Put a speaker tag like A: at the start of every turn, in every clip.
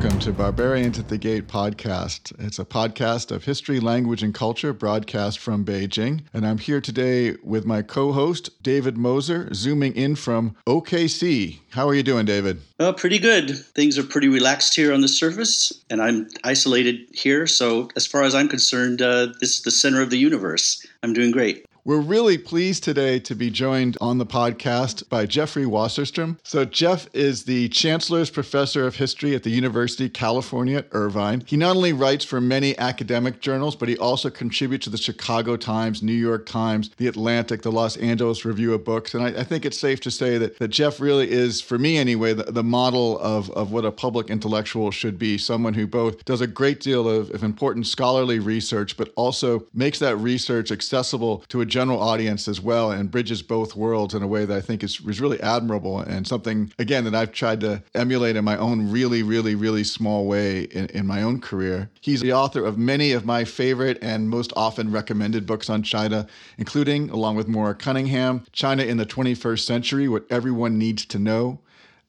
A: welcome to Barbarians at the Gate podcast. It's a podcast of history, language, and culture broadcast from Beijing. And I'm here today with my co host, David Moser, zooming in from OKC. How are you doing, David?
B: Oh, pretty good. Things are pretty relaxed here on the surface, and I'm isolated here. So, as far as I'm concerned, uh, this is the center of the universe. I'm doing great.
A: We're really pleased today to be joined on the podcast by Jeffrey Wasserstrom. So, Jeff is the Chancellor's Professor of History at the University of California at Irvine. He not only writes for many academic journals, but he also contributes to the Chicago Times, New York Times, The Atlantic, the Los Angeles Review of Books. And I, I think it's safe to say that, that Jeff really is, for me anyway, the, the model of, of what a public intellectual should be someone who both does a great deal of, of important scholarly research, but also makes that research accessible to a general audience as well and bridges both worlds in a way that I think is, is really admirable and something, again, that I've tried to emulate in my own really, really, really small way in, in my own career. He's the author of many of my favorite and most often recommended books on China, including, along with Maura Cunningham, China in the 21st Century What Everyone Needs to Know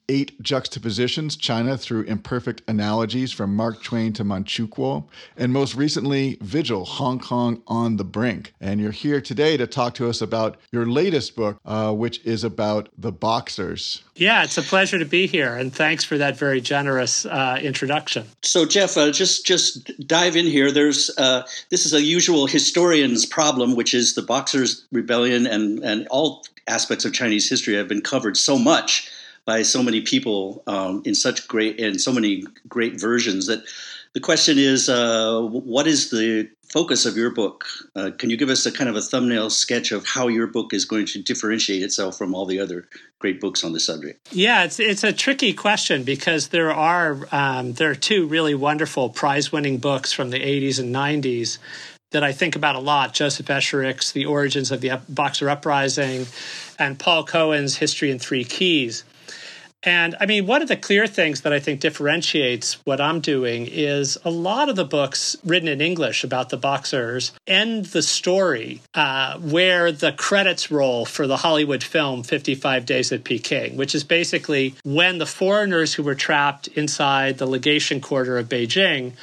A: eight juxtapositions China through imperfect analogies from Mark Twain to Manchukuo, and most recently, Vigil Hong Kong on the Brink. And you're here today to talk to us about your latest book, uh, which is about the Boxers.
C: Yeah, it's a pleasure to be here, and thanks for that very generous uh, introduction.
B: So, Jeff, uh, just just dive in here. There's uh, this is a usual historian's problem, which is the Boxers' rebellion, and and all aspects of Chinese history have been covered so much by so many people um, in such great and so many great versions that the question is uh, what is the focus of your book? Uh, can you give us a kind of a thumbnail sketch of how your book is going to differentiate itself from all the other great books on the subject?
C: Yeah it's, it's a tricky question because there are um, there are two really wonderful prize winning books from the 80s and 90s that I think about a lot. Joseph Esherick's The Origins of the Boxer Uprising and Paul Cohen's History in Three Keys. And I mean, one of the clear things that I think differentiates what I'm doing is a lot of the books written in English about the boxers end the story uh, where the credits roll for the Hollywood film 55 Days at Peking, which is basically when the foreigners who were trapped inside the legation quarter of Beijing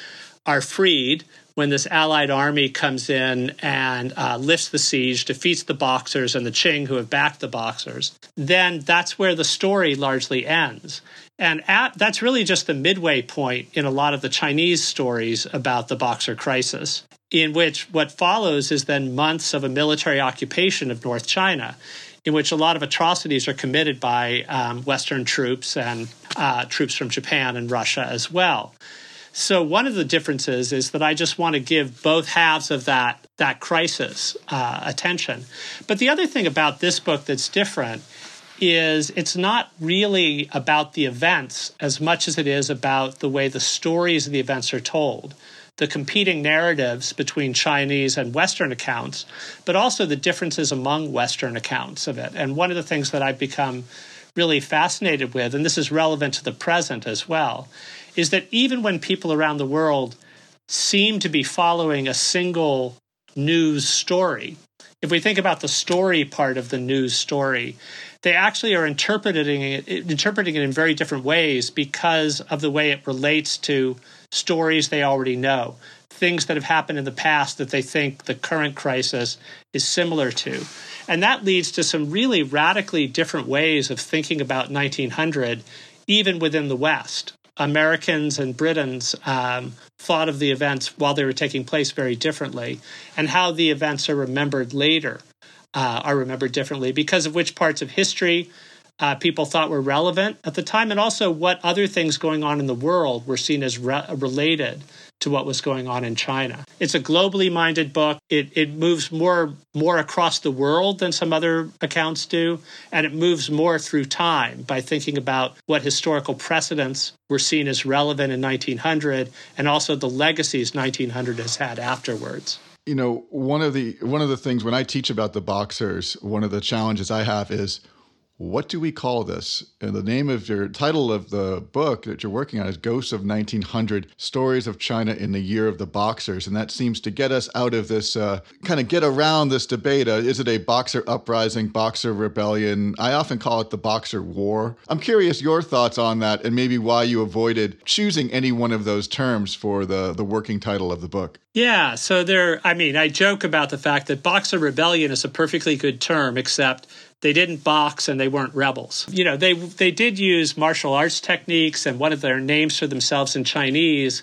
C: are freed when this allied army comes in and uh, lifts the siege, defeats the Boxers and the Qing who have backed the Boxers, then that's where the story largely ends. And at, that's really just the midway point in a lot of the Chinese stories about the Boxer crisis, in which what follows is then months of a military occupation of North China in which a lot of atrocities are committed by um, Western troops and uh, troops from Japan and Russia as well. So one of the differences is that I just want to give both halves of that that crisis uh, attention. But the other thing about this book that's different is it's not really about the events as much as it is about the way the stories of the events are told the competing narratives between Chinese and Western accounts, but also the differences among Western accounts of it. And one of the things that I've become really fascinated with, and this is relevant to the present as well, is that even when people around the world seem to be following a single news story, if we think about the story part of the news story, they actually are interpreting it, interpreting it in very different ways because of the way it relates to stories they already know, things that have happened in the past that they think the current crisis is similar to. And that leads to some really radically different ways of thinking about 1900, even within the West. Americans and Britons um, thought of the events while they were taking place very differently, and how the events are remembered later uh, are remembered differently because of which parts of history uh, people thought were relevant at the time, and also what other things going on in the world were seen as re- related to what was going on in China. It's a globally minded book. It, it moves more more across the world than some other accounts do, and it moves more through time by thinking about what historical precedents were seen as relevant in 1900 and also the legacies 1900 has had afterwards
A: you know one of the one of the things when i teach about the boxers one of the challenges i have is What do we call this? And the name of your title of the book that you're working on is Ghosts of 1900 Stories of China in the Year of the Boxers. And that seems to get us out of this, uh, kind of get around this debate. Uh, is it a boxer uprising, boxer rebellion? I often call it the Boxer War. I'm curious your thoughts on that and maybe why you avoided choosing any one of those terms for the, the working title of the book.
C: Yeah, so there, I mean, I joke about the fact that Boxer Rebellion is a perfectly good term, except they didn't box and they weren't rebels. You know, they they did use martial arts techniques and one of their names for themselves in Chinese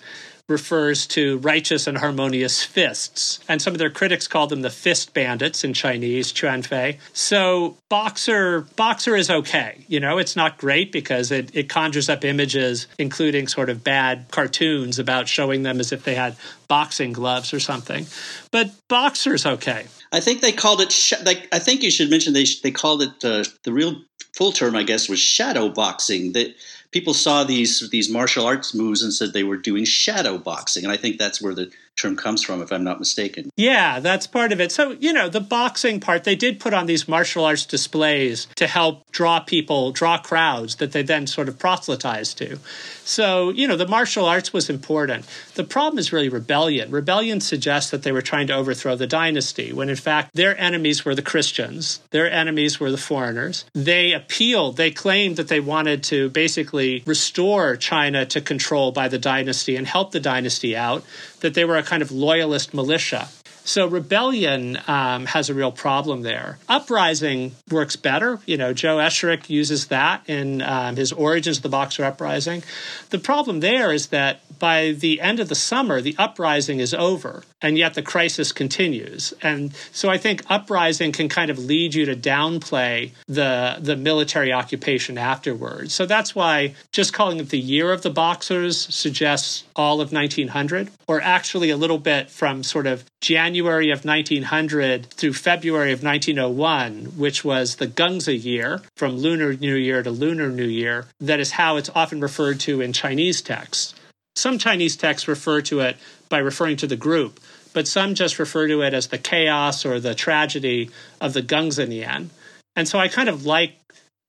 C: refers to righteous and harmonious fists. And some of their critics call them the fist bandits in Chinese, Quanfei. So Boxer Boxer is okay. You know, it's not great because it, it conjures up images, including sort of bad cartoons about showing them as if they had boxing gloves or something. But Boxer's okay.
B: I think they called it. Sh- like, I think you should mention they they called it uh, the real full term. I guess was shadow boxing. That people saw these these martial arts moves and said they were doing shadow boxing, and I think that's where the term comes from, if I'm not mistaken.
C: Yeah, that's part of it. So, you know, the boxing part, they did put on these martial arts displays to help draw people, draw crowds that they then sort of proselytized to. So, you know, the martial arts was important. The problem is really rebellion. Rebellion suggests that they were trying to overthrow the dynasty, when in fact their enemies were the Christians, their enemies were the foreigners. They appealed, they claimed that they wanted to basically restore China to control by the dynasty and help the dynasty out that they were kind of loyalist militia. So rebellion um, has a real problem there. Uprising works better. You know, Joe Esherick uses that in um, his Origins of the Boxer Uprising. The problem there is that by the end of the summer, the uprising is over, and yet the crisis continues. And so I think uprising can kind of lead you to downplay the the military occupation afterwards. So that's why just calling it the year of the Boxers suggests all of 1900, or actually a little bit from sort of January of 1900 through February of 1901, which was the Gengzi year, from Lunar New Year to Lunar New Year. That is how it's often referred to in Chinese texts. Some Chinese texts refer to it by referring to the group, but some just refer to it as the chaos or the tragedy of the Gengzi Nian. And so I kind of like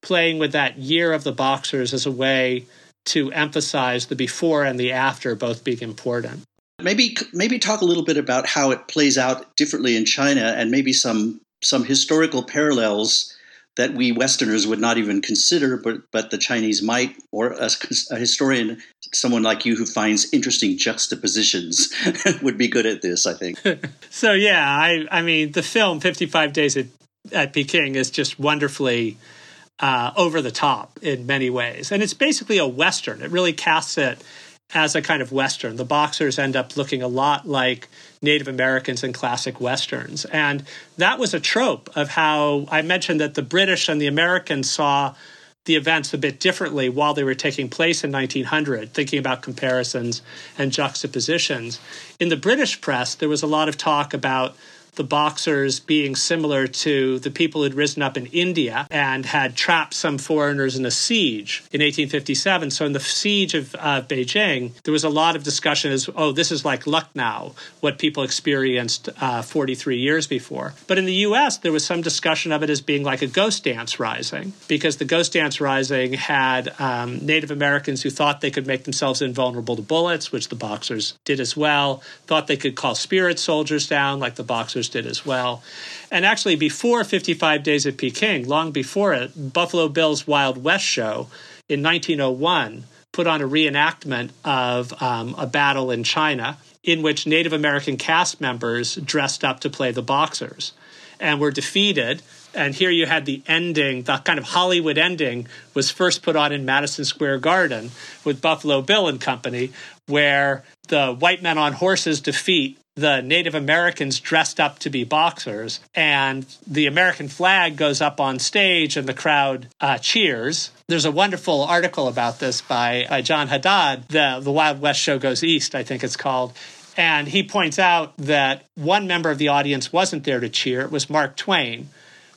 C: playing with that year of the boxers as a way to emphasize the before and the after both being important.
B: Maybe maybe talk a little bit about how it plays out differently in China and maybe some some historical parallels that we Westerners would not even consider, but but the Chinese might, or a, a historian, someone like you who finds interesting juxtapositions, would be good at this. I think.
C: so yeah, I I mean the film Fifty Five Days at at Peking is just wonderfully uh, over the top in many ways, and it's basically a western. It really casts it as a kind of Western. The boxers end up looking a lot like Native Americans in classic Westerns. And that was a trope of how I mentioned that the British and the Americans saw the events a bit differently while they were taking place in 1900, thinking about comparisons and juxtapositions. In the British press, there was a lot of talk about the Boxers being similar to the people who'd risen up in India and had trapped some foreigners in a siege in 1857. So in the siege of uh, Beijing, there was a lot of discussion as, oh, this is like Lucknow, what people experienced uh, 43 years before. But in the U.S., there was some discussion of it as being like a ghost dance rising, because the ghost dance rising had um, Native Americans who thought they could make themselves invulnerable to bullets, which the Boxers did as well, thought they could call spirit soldiers down, like the Boxers did as well. And actually, before 55 Days at Peking, long before it, Buffalo Bill's Wild West show in 1901 put on a reenactment of um, a battle in China in which Native American cast members dressed up to play the boxers and were defeated. And here you had the ending, the kind of Hollywood ending was first put on in Madison Square Garden with Buffalo Bill and Company, where the white men on horses defeat the Native Americans dressed up to be boxers, and the American flag goes up on stage, and the crowd uh, cheers. There's a wonderful article about this by, by John Haddad, the, the Wild West Show Goes East, I think it's called. And he points out that one member of the audience wasn't there to cheer. It was Mark Twain,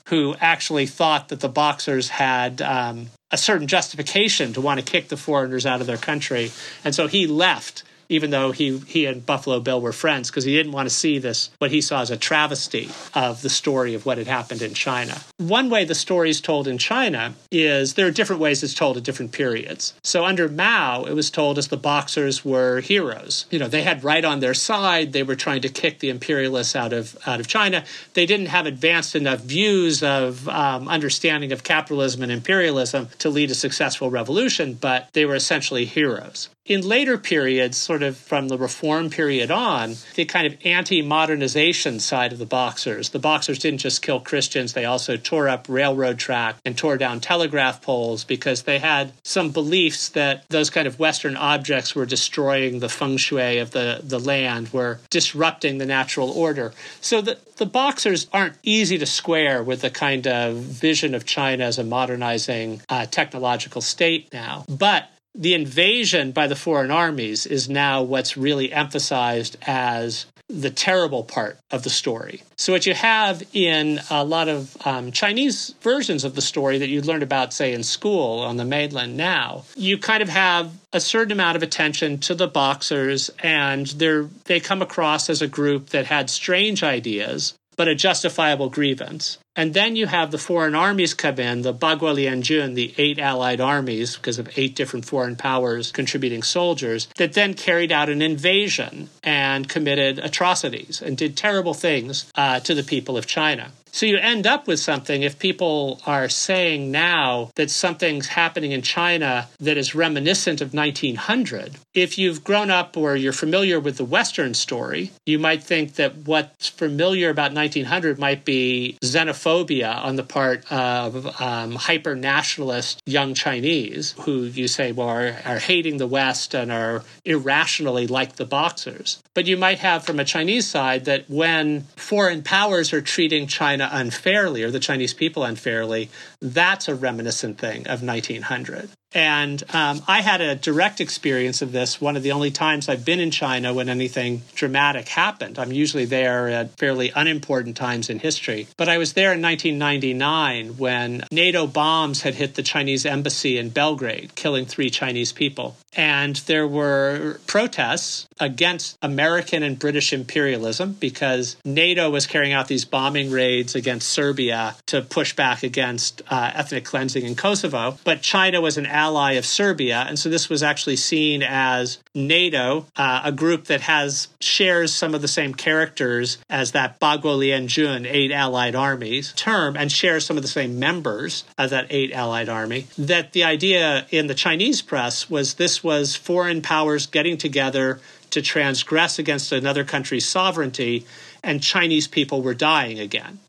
C: who actually thought that the boxers had um, a certain justification to want to kick the foreigners out of their country. And so he left even though he, he and Buffalo Bill were friends, because he didn't want to see this, what he saw as a travesty of the story of what had happened in China. One way the story is told in China is there are different ways it's told at different periods. So under Mao, it was told as the Boxers were heroes. You know, they had right on their side. They were trying to kick the imperialists out of out of China. They didn't have advanced enough views of um, understanding of capitalism and imperialism to lead a successful revolution, but they were essentially heroes. In later periods, sort of from the reform period on, the kind of anti modernization side of the Boxers, the Boxers didn't just kill Christians, they also tore up railroad track and tore down telegraph poles because they had some beliefs that those kind of Western objects were destroying the feng shui of the, the land, were disrupting the natural order. So the, the Boxers aren't easy to square with the kind of vision of China as a modernizing uh, technological state now. But the invasion by the foreign armies is now what's really emphasized as the terrible part of the story. So, what you have in a lot of um, Chinese versions of the story that you learned about, say, in school on the mainland now, you kind of have a certain amount of attention to the Boxers, and they're, they come across as a group that had strange ideas but a justifiable grievance. And then you have the foreign armies come in, the Baguo Lianjun, the eight allied armies, because of eight different foreign powers contributing soldiers, that then carried out an invasion and committed atrocities and did terrible things uh, to the people of China. So you end up with something if people are saying now that something's happening in China that is reminiscent of 1900. If you've grown up or you're familiar with the Western story, you might think that what's familiar about 1900 might be xenophobia on the part of um, hyper nationalist young Chinese who you say, well, are, are hating the West and are irrationally like the Boxers. But you might have from a Chinese side that when foreign powers are treating China unfairly or the Chinese people unfairly, that's a reminiscent thing of 1900. And um, I had a direct experience of this. One of the only times I've been in China when anything dramatic happened. I'm usually there at fairly unimportant times in history. But I was there in 1999 when NATO bombs had hit the Chinese embassy in Belgrade, killing three Chinese people. And there were protests against American and British imperialism because NATO was carrying out these bombing raids against Serbia to push back against uh, ethnic cleansing in Kosovo. But China was an ally of Serbia, and so this was actually seen as NATO, uh, a group that has shares some of the same characters as that Baguo Lianjun, eight allied armies term, and shares some of the same members as that eight allied army. That the idea in the Chinese press was this was foreign powers getting together to transgress against another country's sovereignty, and Chinese people were dying again.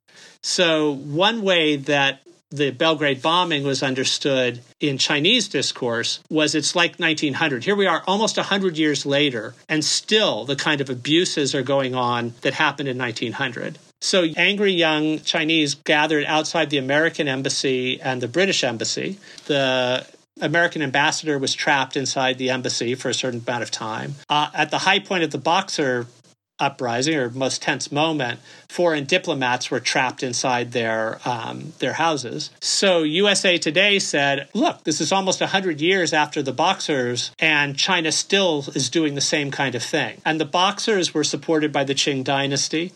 C: So, one way that the Belgrade bombing was understood in Chinese discourse was it's like 1900. Here we are almost 100 years later, and still the kind of abuses are going on that happened in 1900. So angry young Chinese gathered outside the American embassy and the British embassy. The American ambassador was trapped inside the embassy for a certain amount of time. Uh, at the high point of the Boxer uprising or most tense moment, foreign diplomats were trapped inside their um, their houses. So USA Today said, "Look, this is almost hundred years after the Boxers, and China still is doing the same kind of thing." And the Boxers were supported by the Qing dynasty.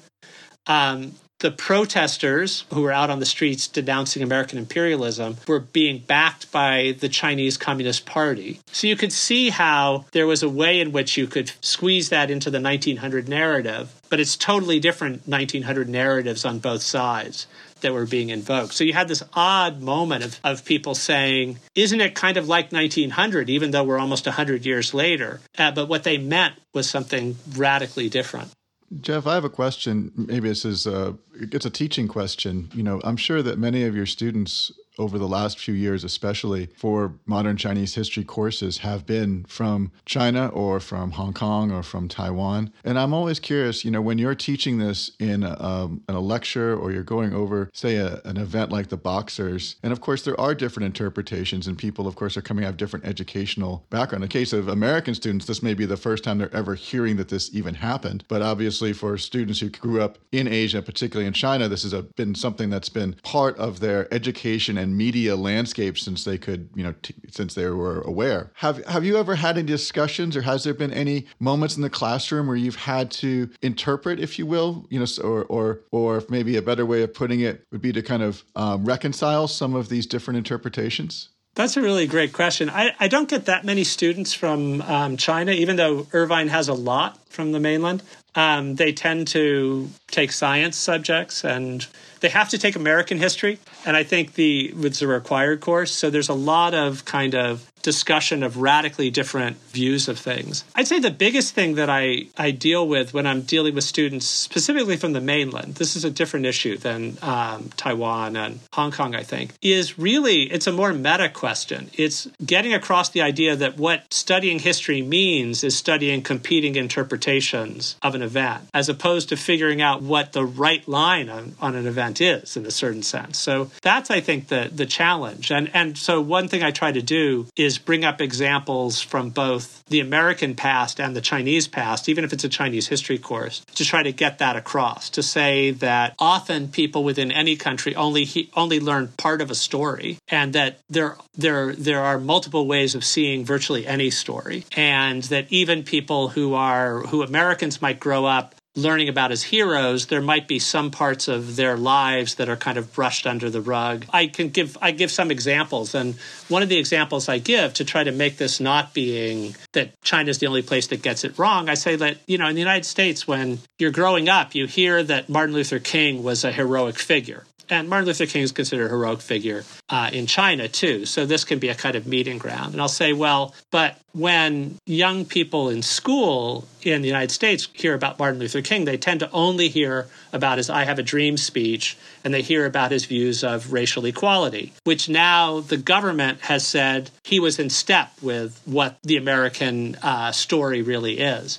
C: Um, the protesters who were out on the streets denouncing American imperialism were being backed by the Chinese Communist Party. So you could see how there was a way in which you could squeeze that into the 1900 narrative, but it's totally different 1900 narratives on both sides that were being invoked. So you had this odd moment of, of people saying, isn't it kind of like 1900, even though we're almost 100 years later? Uh, but what they meant was something radically different.
A: Jeff, I have a question. Maybe this is a, it's a teaching question. You know, I'm sure that many of your students over the last few years, especially for modern Chinese history courses, have been from China or from Hong Kong or from Taiwan. And I'm always curious, you know, when you're teaching this in a, um, in a lecture or you're going over, say, a, an event like the Boxers, and of course, there are different interpretations, and people, of course, are coming out of different educational background. In the case of American students, this may be the first time they're ever hearing that this even happened. But obviously, for students who grew up in Asia, particularly in China, this has been something that's been part of their education and media landscape since they could, you know, t- since they were aware. Have have you ever had any discussions, or has there been any moments in the classroom where you've had to interpret, if you will, you know, or or or maybe a better way of putting it would be to kind of um, reconcile some of these different interpretations?
C: That's a really great question. I, I don't get that many students from um, China, even though Irvine has a lot from the mainland. Um, they tend to take science subjects and they have to take American history. And I think the it's a required course. So there's a lot of kind of discussion of radically different views of things. I'd say the biggest thing that I, I deal with when I'm dealing with students, specifically from the mainland, this is a different issue than um, Taiwan and Hong Kong, I think, is really it's a more meta question. It's getting across the idea that what studying history means is studying competing interpretations of an event, as opposed to figuring out what the right line on, on an event is in a certain sense. So that's, I think, the the challenge. And and so one thing I try to do is is bring up examples from both the American past and the Chinese past, even if it's a Chinese history course, to try to get that across. To say that often people within any country only he, only learn part of a story, and that there there there are multiple ways of seeing virtually any story, and that even people who are who Americans might grow up learning about as heroes, there might be some parts of their lives that are kind of brushed under the rug. I can give I give some examples, and one of the examples I give to try to make this not being that China is the only place that gets it wrong. I say that you know in the United States, when you're growing up, you hear that Martin Luther King was a heroic figure and Martin Luther King is considered a heroic figure uh, in China too. So this can be a kind of meeting ground. And I'll say, well, but when young people in school in the United States hear about Martin Luther King, they tend to only hear about his I Have a Dream speech and they hear about his views of racial equality, which now the government has said he was in step with what the American uh, story really is.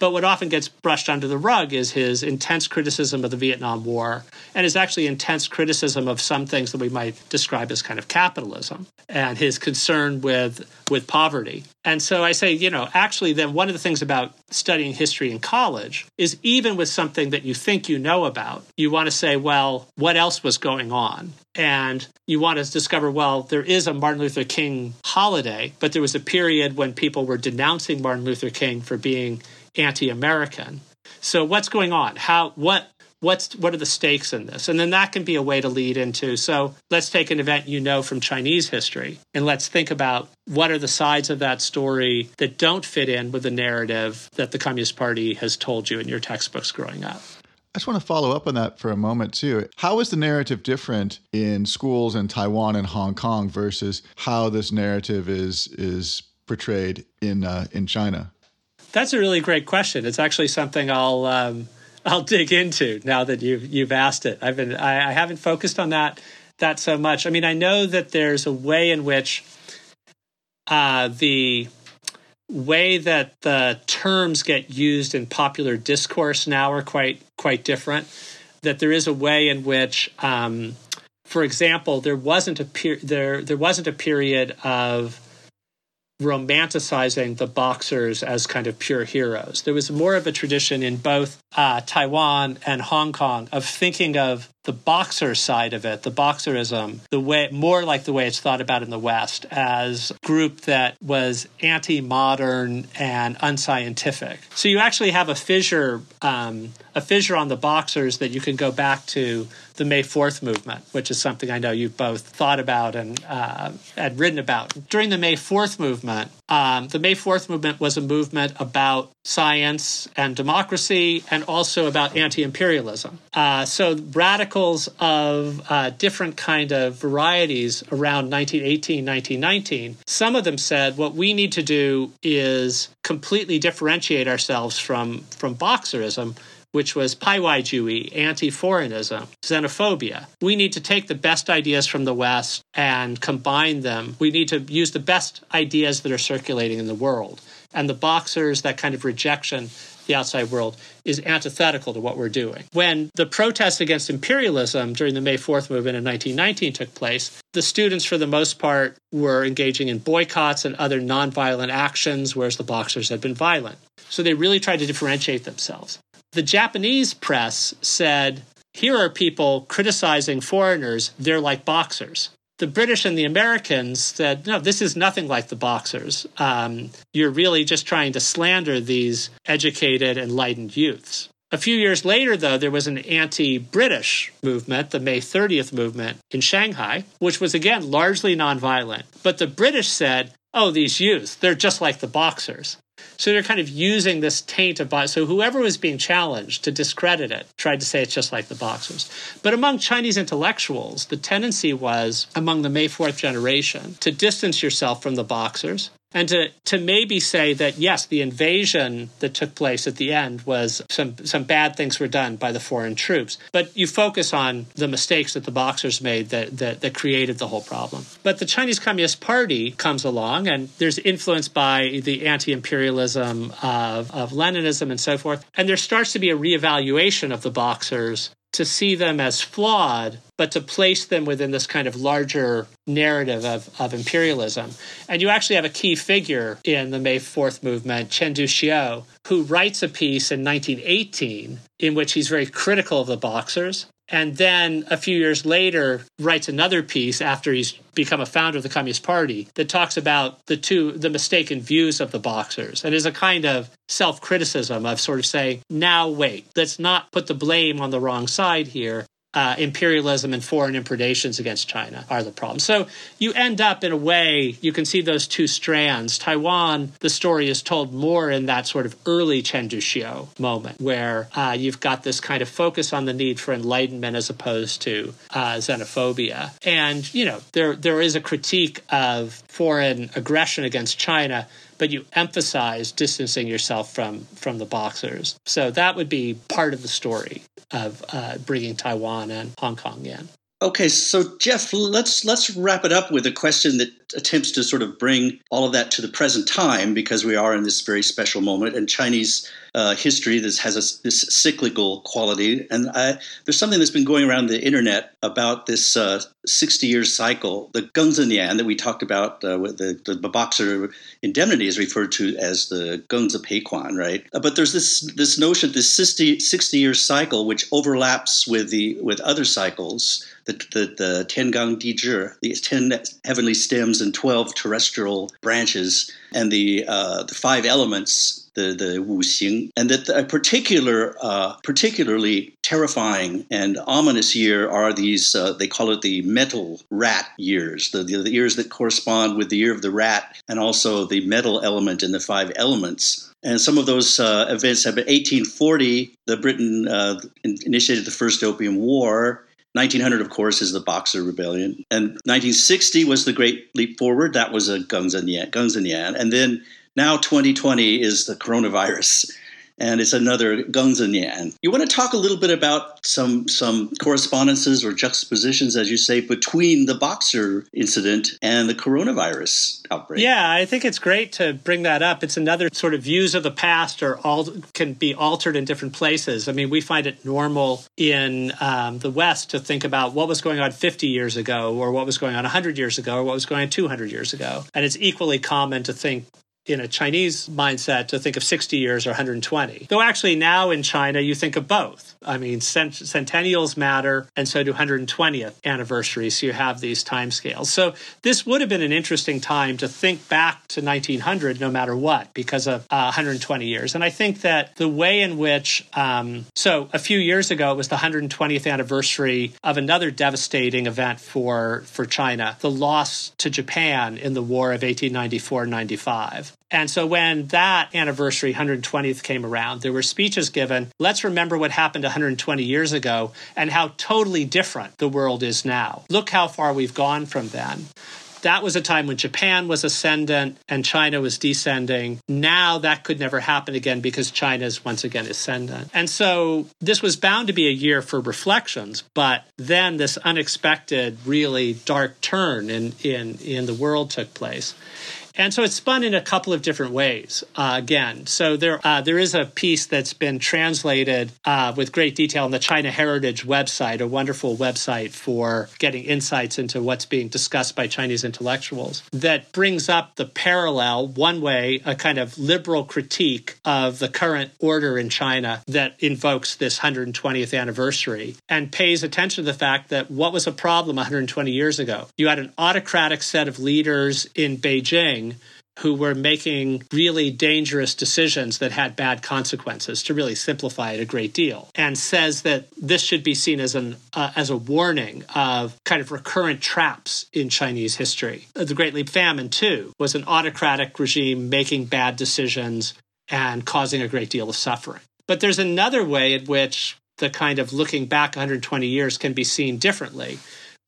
C: But what often gets brushed under the rug is his intense criticism of the Vietnam War and his actually intense criticism of some things that we might describe as kind of capitalism and his concern with with poverty. And so I say, you know, actually then one of the things about studying history in college is even with something that you think you know about, you want to say, well, what else was going on? And you want to discover, well, there is a Martin Luther King holiday, but there was a period when people were denouncing Martin Luther King for being anti-American. So what's going on? How what what's what are the stakes in this? And then that can be a way to lead into so let's take an event you know from Chinese history and let's think about what are the sides of that story that don't fit in with the narrative that the Communist Party has told you in your textbooks growing up.
A: I just want to follow up on that for a moment too. How is the narrative different in schools in Taiwan and Hong Kong versus how this narrative is is portrayed in uh, in China?
C: That's a really great question. It's actually something I'll um, I'll dig into now that you've you've asked it. I've been I, I haven't focused on that that so much. I mean, I know that there's a way in which uh, the way that the terms get used in popular discourse now are quite quite different. That there is a way in which, um, for example, there wasn't a per- there there wasn't a period of romanticizing the boxers as kind of pure heroes. There was more of a tradition in both uh, Taiwan and Hong Kong of thinking of the boxer side of it, the boxerism, the way more like the way it's thought about in the West as group that was anti-modern and unscientific. So you actually have a fissure, um, a fissure on the boxers that you can go back to the May Fourth movement, which is something I know you've both thought about and uh, and written about. During the May Fourth movement, um, the May Fourth movement was a movement about science and democracy, and also about anti-imperialism. Uh, so radicals of uh, different kind of varieties around 1918, 1919. Some of them said what we need to do is completely differentiate ourselves from from boxerism which was Paiwaizhuyi, anti-foreignism, xenophobia. We need to take the best ideas from the West and combine them. We need to use the best ideas that are circulating in the world. And the boxers, that kind of rejection, the outside world, is antithetical to what we're doing. When the protests against imperialism during the May 4th movement in 1919 took place, the students, for the most part, were engaging in boycotts and other nonviolent actions, whereas the boxers had been violent. So they really tried to differentiate themselves. The Japanese press said, here are people criticizing foreigners, they're like boxers. The British and the Americans said, no, this is nothing like the Boxers. Um, you're really just trying to slander these educated, enlightened youths. A few years later, though, there was an anti British movement, the May 30th movement in Shanghai, which was again largely nonviolent. But the British said, oh, these youths, they're just like the Boxers. So they're kind of using this taint of So whoever was being challenged to discredit it tried to say it's just like the Boxers. But among Chinese intellectuals, the tendency was among the May 4th generation to distance yourself from the Boxers and to, to maybe say that yes, the invasion that took place at the end was some some bad things were done by the foreign troops, but you focus on the mistakes that the Boxers made that that, that created the whole problem. But the Chinese Communist Party comes along, and there's influence by the anti-imperialism of, of Leninism and so forth, and there starts to be a reevaluation of the Boxers to see them as flawed, but to place them within this kind of larger narrative of, of imperialism. And you actually have a key figure in the May 4th movement, Chen Duxiu, who writes a piece in 1918 in which he's very critical of the Boxers and then a few years later writes another piece after he's become a founder of the Communist Party that talks about the two the mistaken views of the Boxers and is a kind of self-criticism of sort of saying now wait let's not put the blame on the wrong side here uh, imperialism and foreign impredations against China are the problem. So you end up in a way, you can see those two strands. Taiwan, the story is told more in that sort of early Chen Duxiu moment, where uh, you've got this kind of focus on the need for enlightenment as opposed to uh, xenophobia. And, you know, there there is a critique of foreign aggression against China but you emphasize distancing yourself from from the boxers. So that would be part of the story of uh, bringing Taiwan and Hong Kong in.
B: Okay, so Jeff, let's let's wrap it up with a question that attempts to sort of bring all of that to the present time because we are in this very special moment and Chinese uh, history that has a, this cyclical quality. And I, there's something that's been going around the internet about this uh, 60 year cycle, the Gengzinian that we talked about, uh, with the, the Boxer indemnity is referred to as the Gengzi Peikuan, right? Uh, but there's this this notion, this 60, 60 year cycle, which overlaps with the with other cycles the, the, the Tiangan Dizhi, the 10 heavenly stems and 12 terrestrial branches, and the, uh, the five elements the the Wu Xing, and that a particular, uh, particularly terrifying and ominous year are these. Uh, they call it the metal rat years, the, the, the years that correspond with the year of the rat, and also the metal element in the five elements. And some of those uh, events have been 1840. The Britain uh, initiated the first Opium War. 1900, of course, is the Boxer Rebellion. And 1960 was the Great Leap Forward. That was a Gengzinian. And then now 2020 is the coronavirus and it's another Gengzinian. You want to talk a little bit about some some correspondences or juxtapositions, as you say, between the Boxer incident and the coronavirus outbreak?
C: Yeah, I think it's great to bring that up. It's another sort of views of the past or all can be altered in different places. I mean, we find it normal in um, the West to think about what was going on 50 years ago, or what was going on 100 years ago, or what was going on 200 years ago, and it's equally common to think in a Chinese mindset to think of 60 years or 120. Though actually now in China, you think of both. I mean, cent- centennials matter, and so do 120th anniversaries. So you have these time scales. So this would have been an interesting time to think back to 1900 no matter what because of uh, 120 years. And I think that the way in which, um, so a few years ago, it was the 120th anniversary of another devastating event for, for China, the loss to Japan in the War of 1894 95. And so when that anniversary 120th came around, there were speeches given. Let's remember what happened 120 years ago and how totally different the world is now. Look how far we've gone from then. That was a time when Japan was ascendant and China was descending. Now that could never happen again because China is once again ascendant. And so this was bound to be a year for reflections, but then this unexpected, really dark turn in, in, in the world took place. And so it's spun in a couple of different ways. Uh, again, so there uh, there is a piece that's been translated uh, with great detail on the China Heritage website, a wonderful website for getting insights into what's being discussed by Chinese intellectuals. That brings up the parallel, one way, a kind of liberal critique of the current order in China that invokes this 120th anniversary and pays attention to the fact that what was a problem 120 years ago? You had an autocratic set of leaders in Beijing who were making really dangerous decisions that had bad consequences to really simplify it a great deal and says that this should be seen as an uh, as a warning of kind of recurrent traps in Chinese history. The Great Leap Famine too was an autocratic regime making bad decisions and causing a great deal of suffering. But there's another way in which the kind of looking back 120 years can be seen differently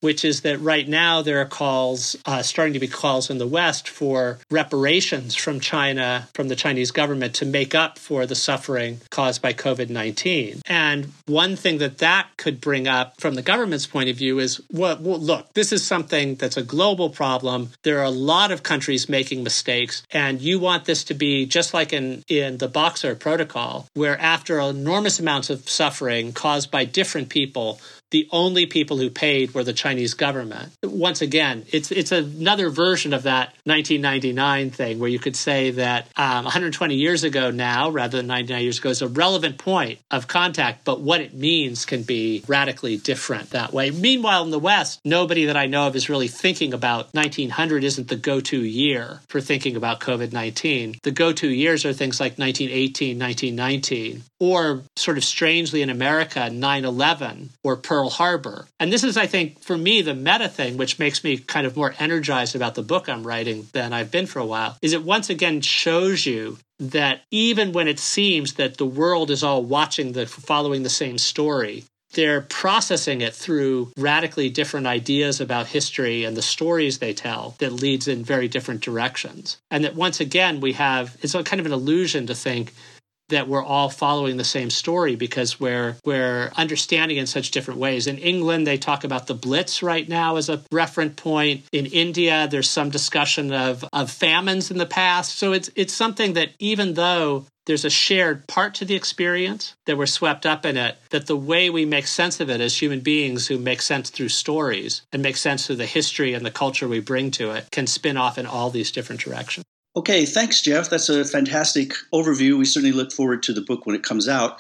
C: which is that right now there are calls, uh, starting to be calls in the West for reparations from China, from the Chinese government to make up for the suffering caused by COVID 19. And one thing that that could bring up from the government's point of view is well, well, look, this is something that's a global problem. There are a lot of countries making mistakes, and you want this to be just like in, in the Boxer Protocol, where after enormous amounts of suffering caused by different people, the only people who paid were the Chinese government. Once again, it's it's another version of that 1999 thing where you could say that um, 120 years ago now, rather than 99 years ago, is a relevant point of contact, but what it means can be radically different that way. Meanwhile, in the West, nobody that I know of is really thinking about 1900 isn't the go-to year for thinking about COVID-19. The go-to years are things like 1918, 1919, or sort of strangely in America, 9/11 or Pearl Harbor. And this is, I think, for me, the meta thing, which makes me kind of more energized about the book I'm writing than I've been for a while, is it once again shows you that even when it seems that the world is all watching the following the same story, they're processing it through radically different ideas about history and the stories they tell that leads in very different directions. And that once again, we have it's a kind of an illusion to think that we're all following the same story because we're we're understanding in such different ways. In England, they talk about the Blitz right now as a referent point. In India, there's some discussion of of famines in the past. So it's it's something that even though there's a shared part to the experience that we're swept up in it that the way we make sense of it as human beings who make sense through stories and make sense through the history and the culture we bring to it can spin off in all these different directions
B: Okay, thanks, Jeff. That's a fantastic overview. We certainly look forward to the book when it comes out.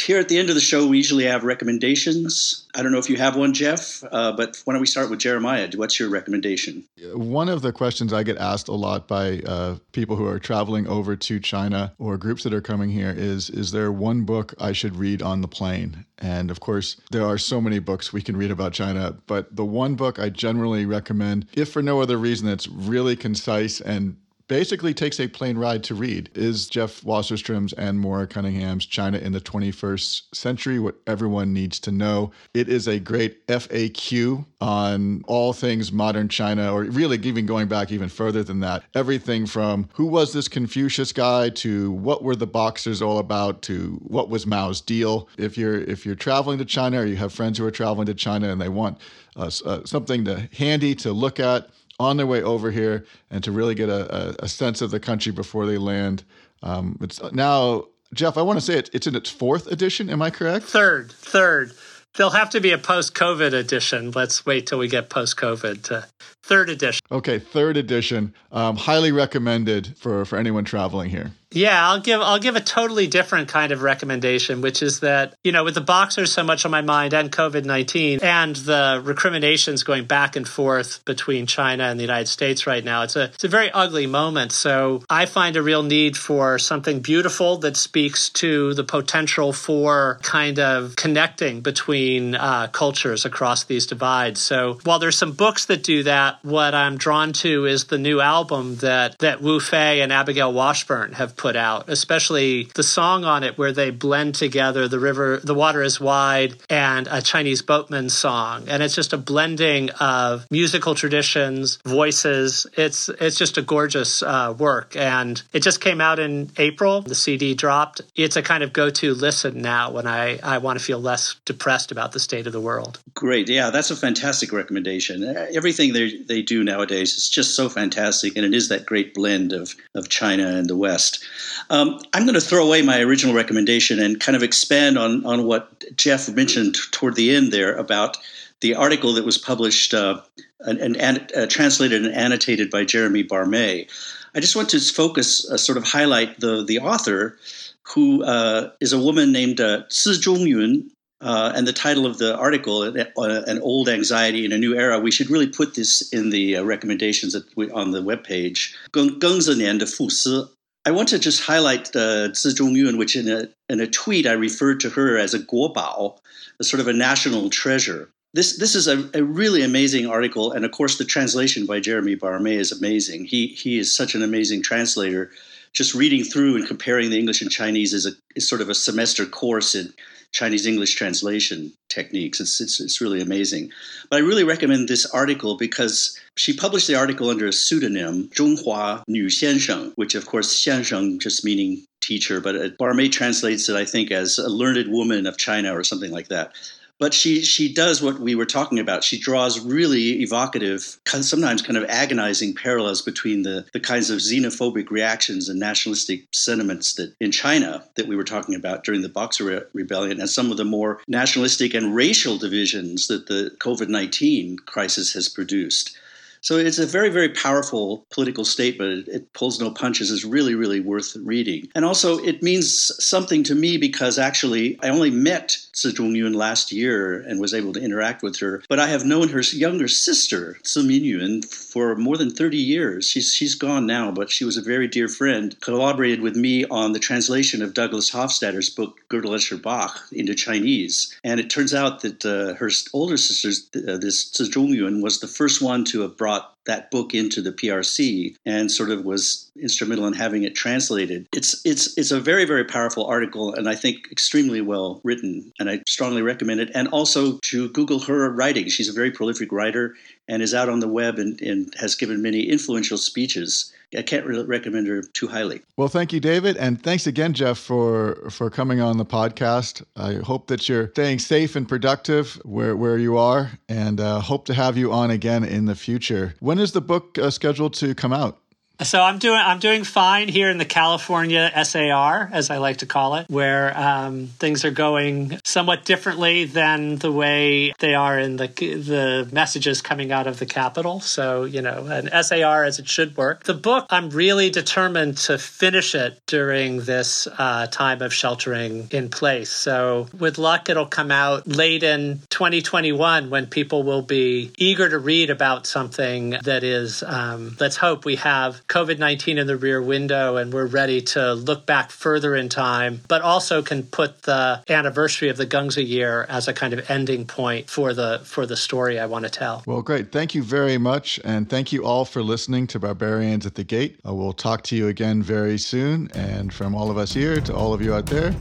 B: Here at the end of the show, we usually have recommendations. I don't know if you have one, Jeff, uh, but why don't we start with Jeremiah? What's your recommendation?
A: One of the questions I get asked a lot by uh, people who are traveling over to China or groups that are coming here is Is there one book I should read on the plane? And of course, there are so many books we can read about China, but the one book I generally recommend, if for no other reason, it's really concise and basically takes a plane ride to read is Jeff Wasserstrom's and Maura Cunningham's China in the 21st Century, What Everyone Needs to Know. It is a great FAQ on all things modern China, or really even going back even further than that. Everything from who was this Confucius guy to what were the Boxers all about to what was Mao's deal. If you're if you're traveling to China or you have friends who are traveling to China and they want uh, uh, something to handy to look at on their way over here and to really get a, a, a sense of the country before they land. Um, it's now, Jeff, I want to say it, it's in its fourth edition. Am I correct?
C: Third, third. There'll have to be a post COVID edition. Let's wait till we get post COVID to third edition.
A: Okay, third edition. Um, highly recommended for, for anyone traveling here.
C: Yeah, I'll give I'll give a totally different kind of recommendation, which is that you know with the boxers so much on my mind and COVID nineteen and the recriminations going back and forth between China and the United States right now, it's a it's a very ugly moment. So I find a real need for something beautiful that speaks to the potential for kind of connecting between uh, cultures across these divides. So while there's some books that do that, what I'm drawn to is the new album that that Wu Fei and Abigail Washburn have put out, especially the song on it where they blend together the river, the water is wide, and a Chinese boatman song, and it's just a blending of musical traditions, voices. It's it's just a gorgeous uh, work, and it just came out in April. The CD dropped. It's a kind of go-to listen now when I I want to feel less depressed about the state of the world.
B: Great, yeah, that's a fantastic recommendation. Everything they they do nowadays is just so fantastic, and it is that great blend of of China and the West. Um, I'm going to throw away my original recommendation and kind of expand on, on what Jeff mentioned toward the end there about the article that was published uh, and, and, and uh, translated and annotated by Jeremy Barmé. I just want to focus, uh, sort of highlight the, the author, who uh, is a woman named uh, Zi Zhongyun. Uh, and the title of the article, uh, An Old Anxiety in a New Era, we should really put this in the recommendations we, on the webpage. 更更是年的复思 I want to just highlight uh, Zi Zhongyun, which in a, in a tweet I referred to her as a guobao, a sort of a national treasure. This, this is a, a really amazing article, and of course, the translation by Jeremy Barmé is amazing. He, he is such an amazing translator. Just reading through and comparing the English and Chinese is, a, is sort of a semester course in Chinese English translation techniques. It's, it's, it's really amazing. But I really recommend this article because she published the article under a pseudonym, Zhonghua Nu Xiansheng, which of course Xiansheng just meaning teacher, but Barmé translates it, I think, as a learned woman of China or something like that but she she does what we were talking about. She draws really evocative, sometimes kind of agonizing parallels between the the kinds of xenophobic reactions and nationalistic sentiments that in China that we were talking about during the Boxer Re- Rebellion, and some of the more nationalistic and racial divisions that the COVID nineteen crisis has produced. So it's a very, very powerful political statement. It, pulls no punches, is really, really worth reading. And also, it means something to me because actually, I only met Zi Zhongyun last year and was able to interact with her. But I have known her younger sister, Zi Minyun, for more than 30 years. She's, she's gone now, but she was a very dear friend, collaborated with me on the translation of Douglas Hofstadter's book, Gödel Bach, into Chinese. And it turns out that uh, her older sister, uh, this Zi Zhongyun, was the first one to have brought brought that book into the PRC and sort of was instrumental in having it translated. It's it's it's a very very powerful article and I think extremely well written and I strongly recommend it and also to Google her writing. She's a very prolific writer and is out on the web and, and has given many influential speeches I can't really recommend her too highly.
A: Well, thank you, David, and thanks again, Jeff, for for coming on the podcast. I hope that you're staying safe and productive where where you are, and uh, hope to have you on again in the future. When is the book uh, scheduled to come out?
C: So I'm doing I'm doing fine here in the California SAR, as I like to call it, where um, things are going somewhat differently than the way they are in the the messages coming out of the Capitol. So you know, an SAR as it should work. The book I'm really determined to finish it during this uh, time of sheltering in place. So with luck, it'll come out late in 2021 when people will be eager to read about something that is. Um, let's hope we have COVID 19 in the rear window and we're ready to look back further in time, but also can put the anniversary of the Gengzi year as a kind of ending point for the for the story I want to tell.
A: Well, great. Thank you very much. And thank you all for listening to Barbarians at the Gate. Uh, we'll talk to you again very soon. And from all of us here to all of you out there,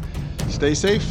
A: stay safe.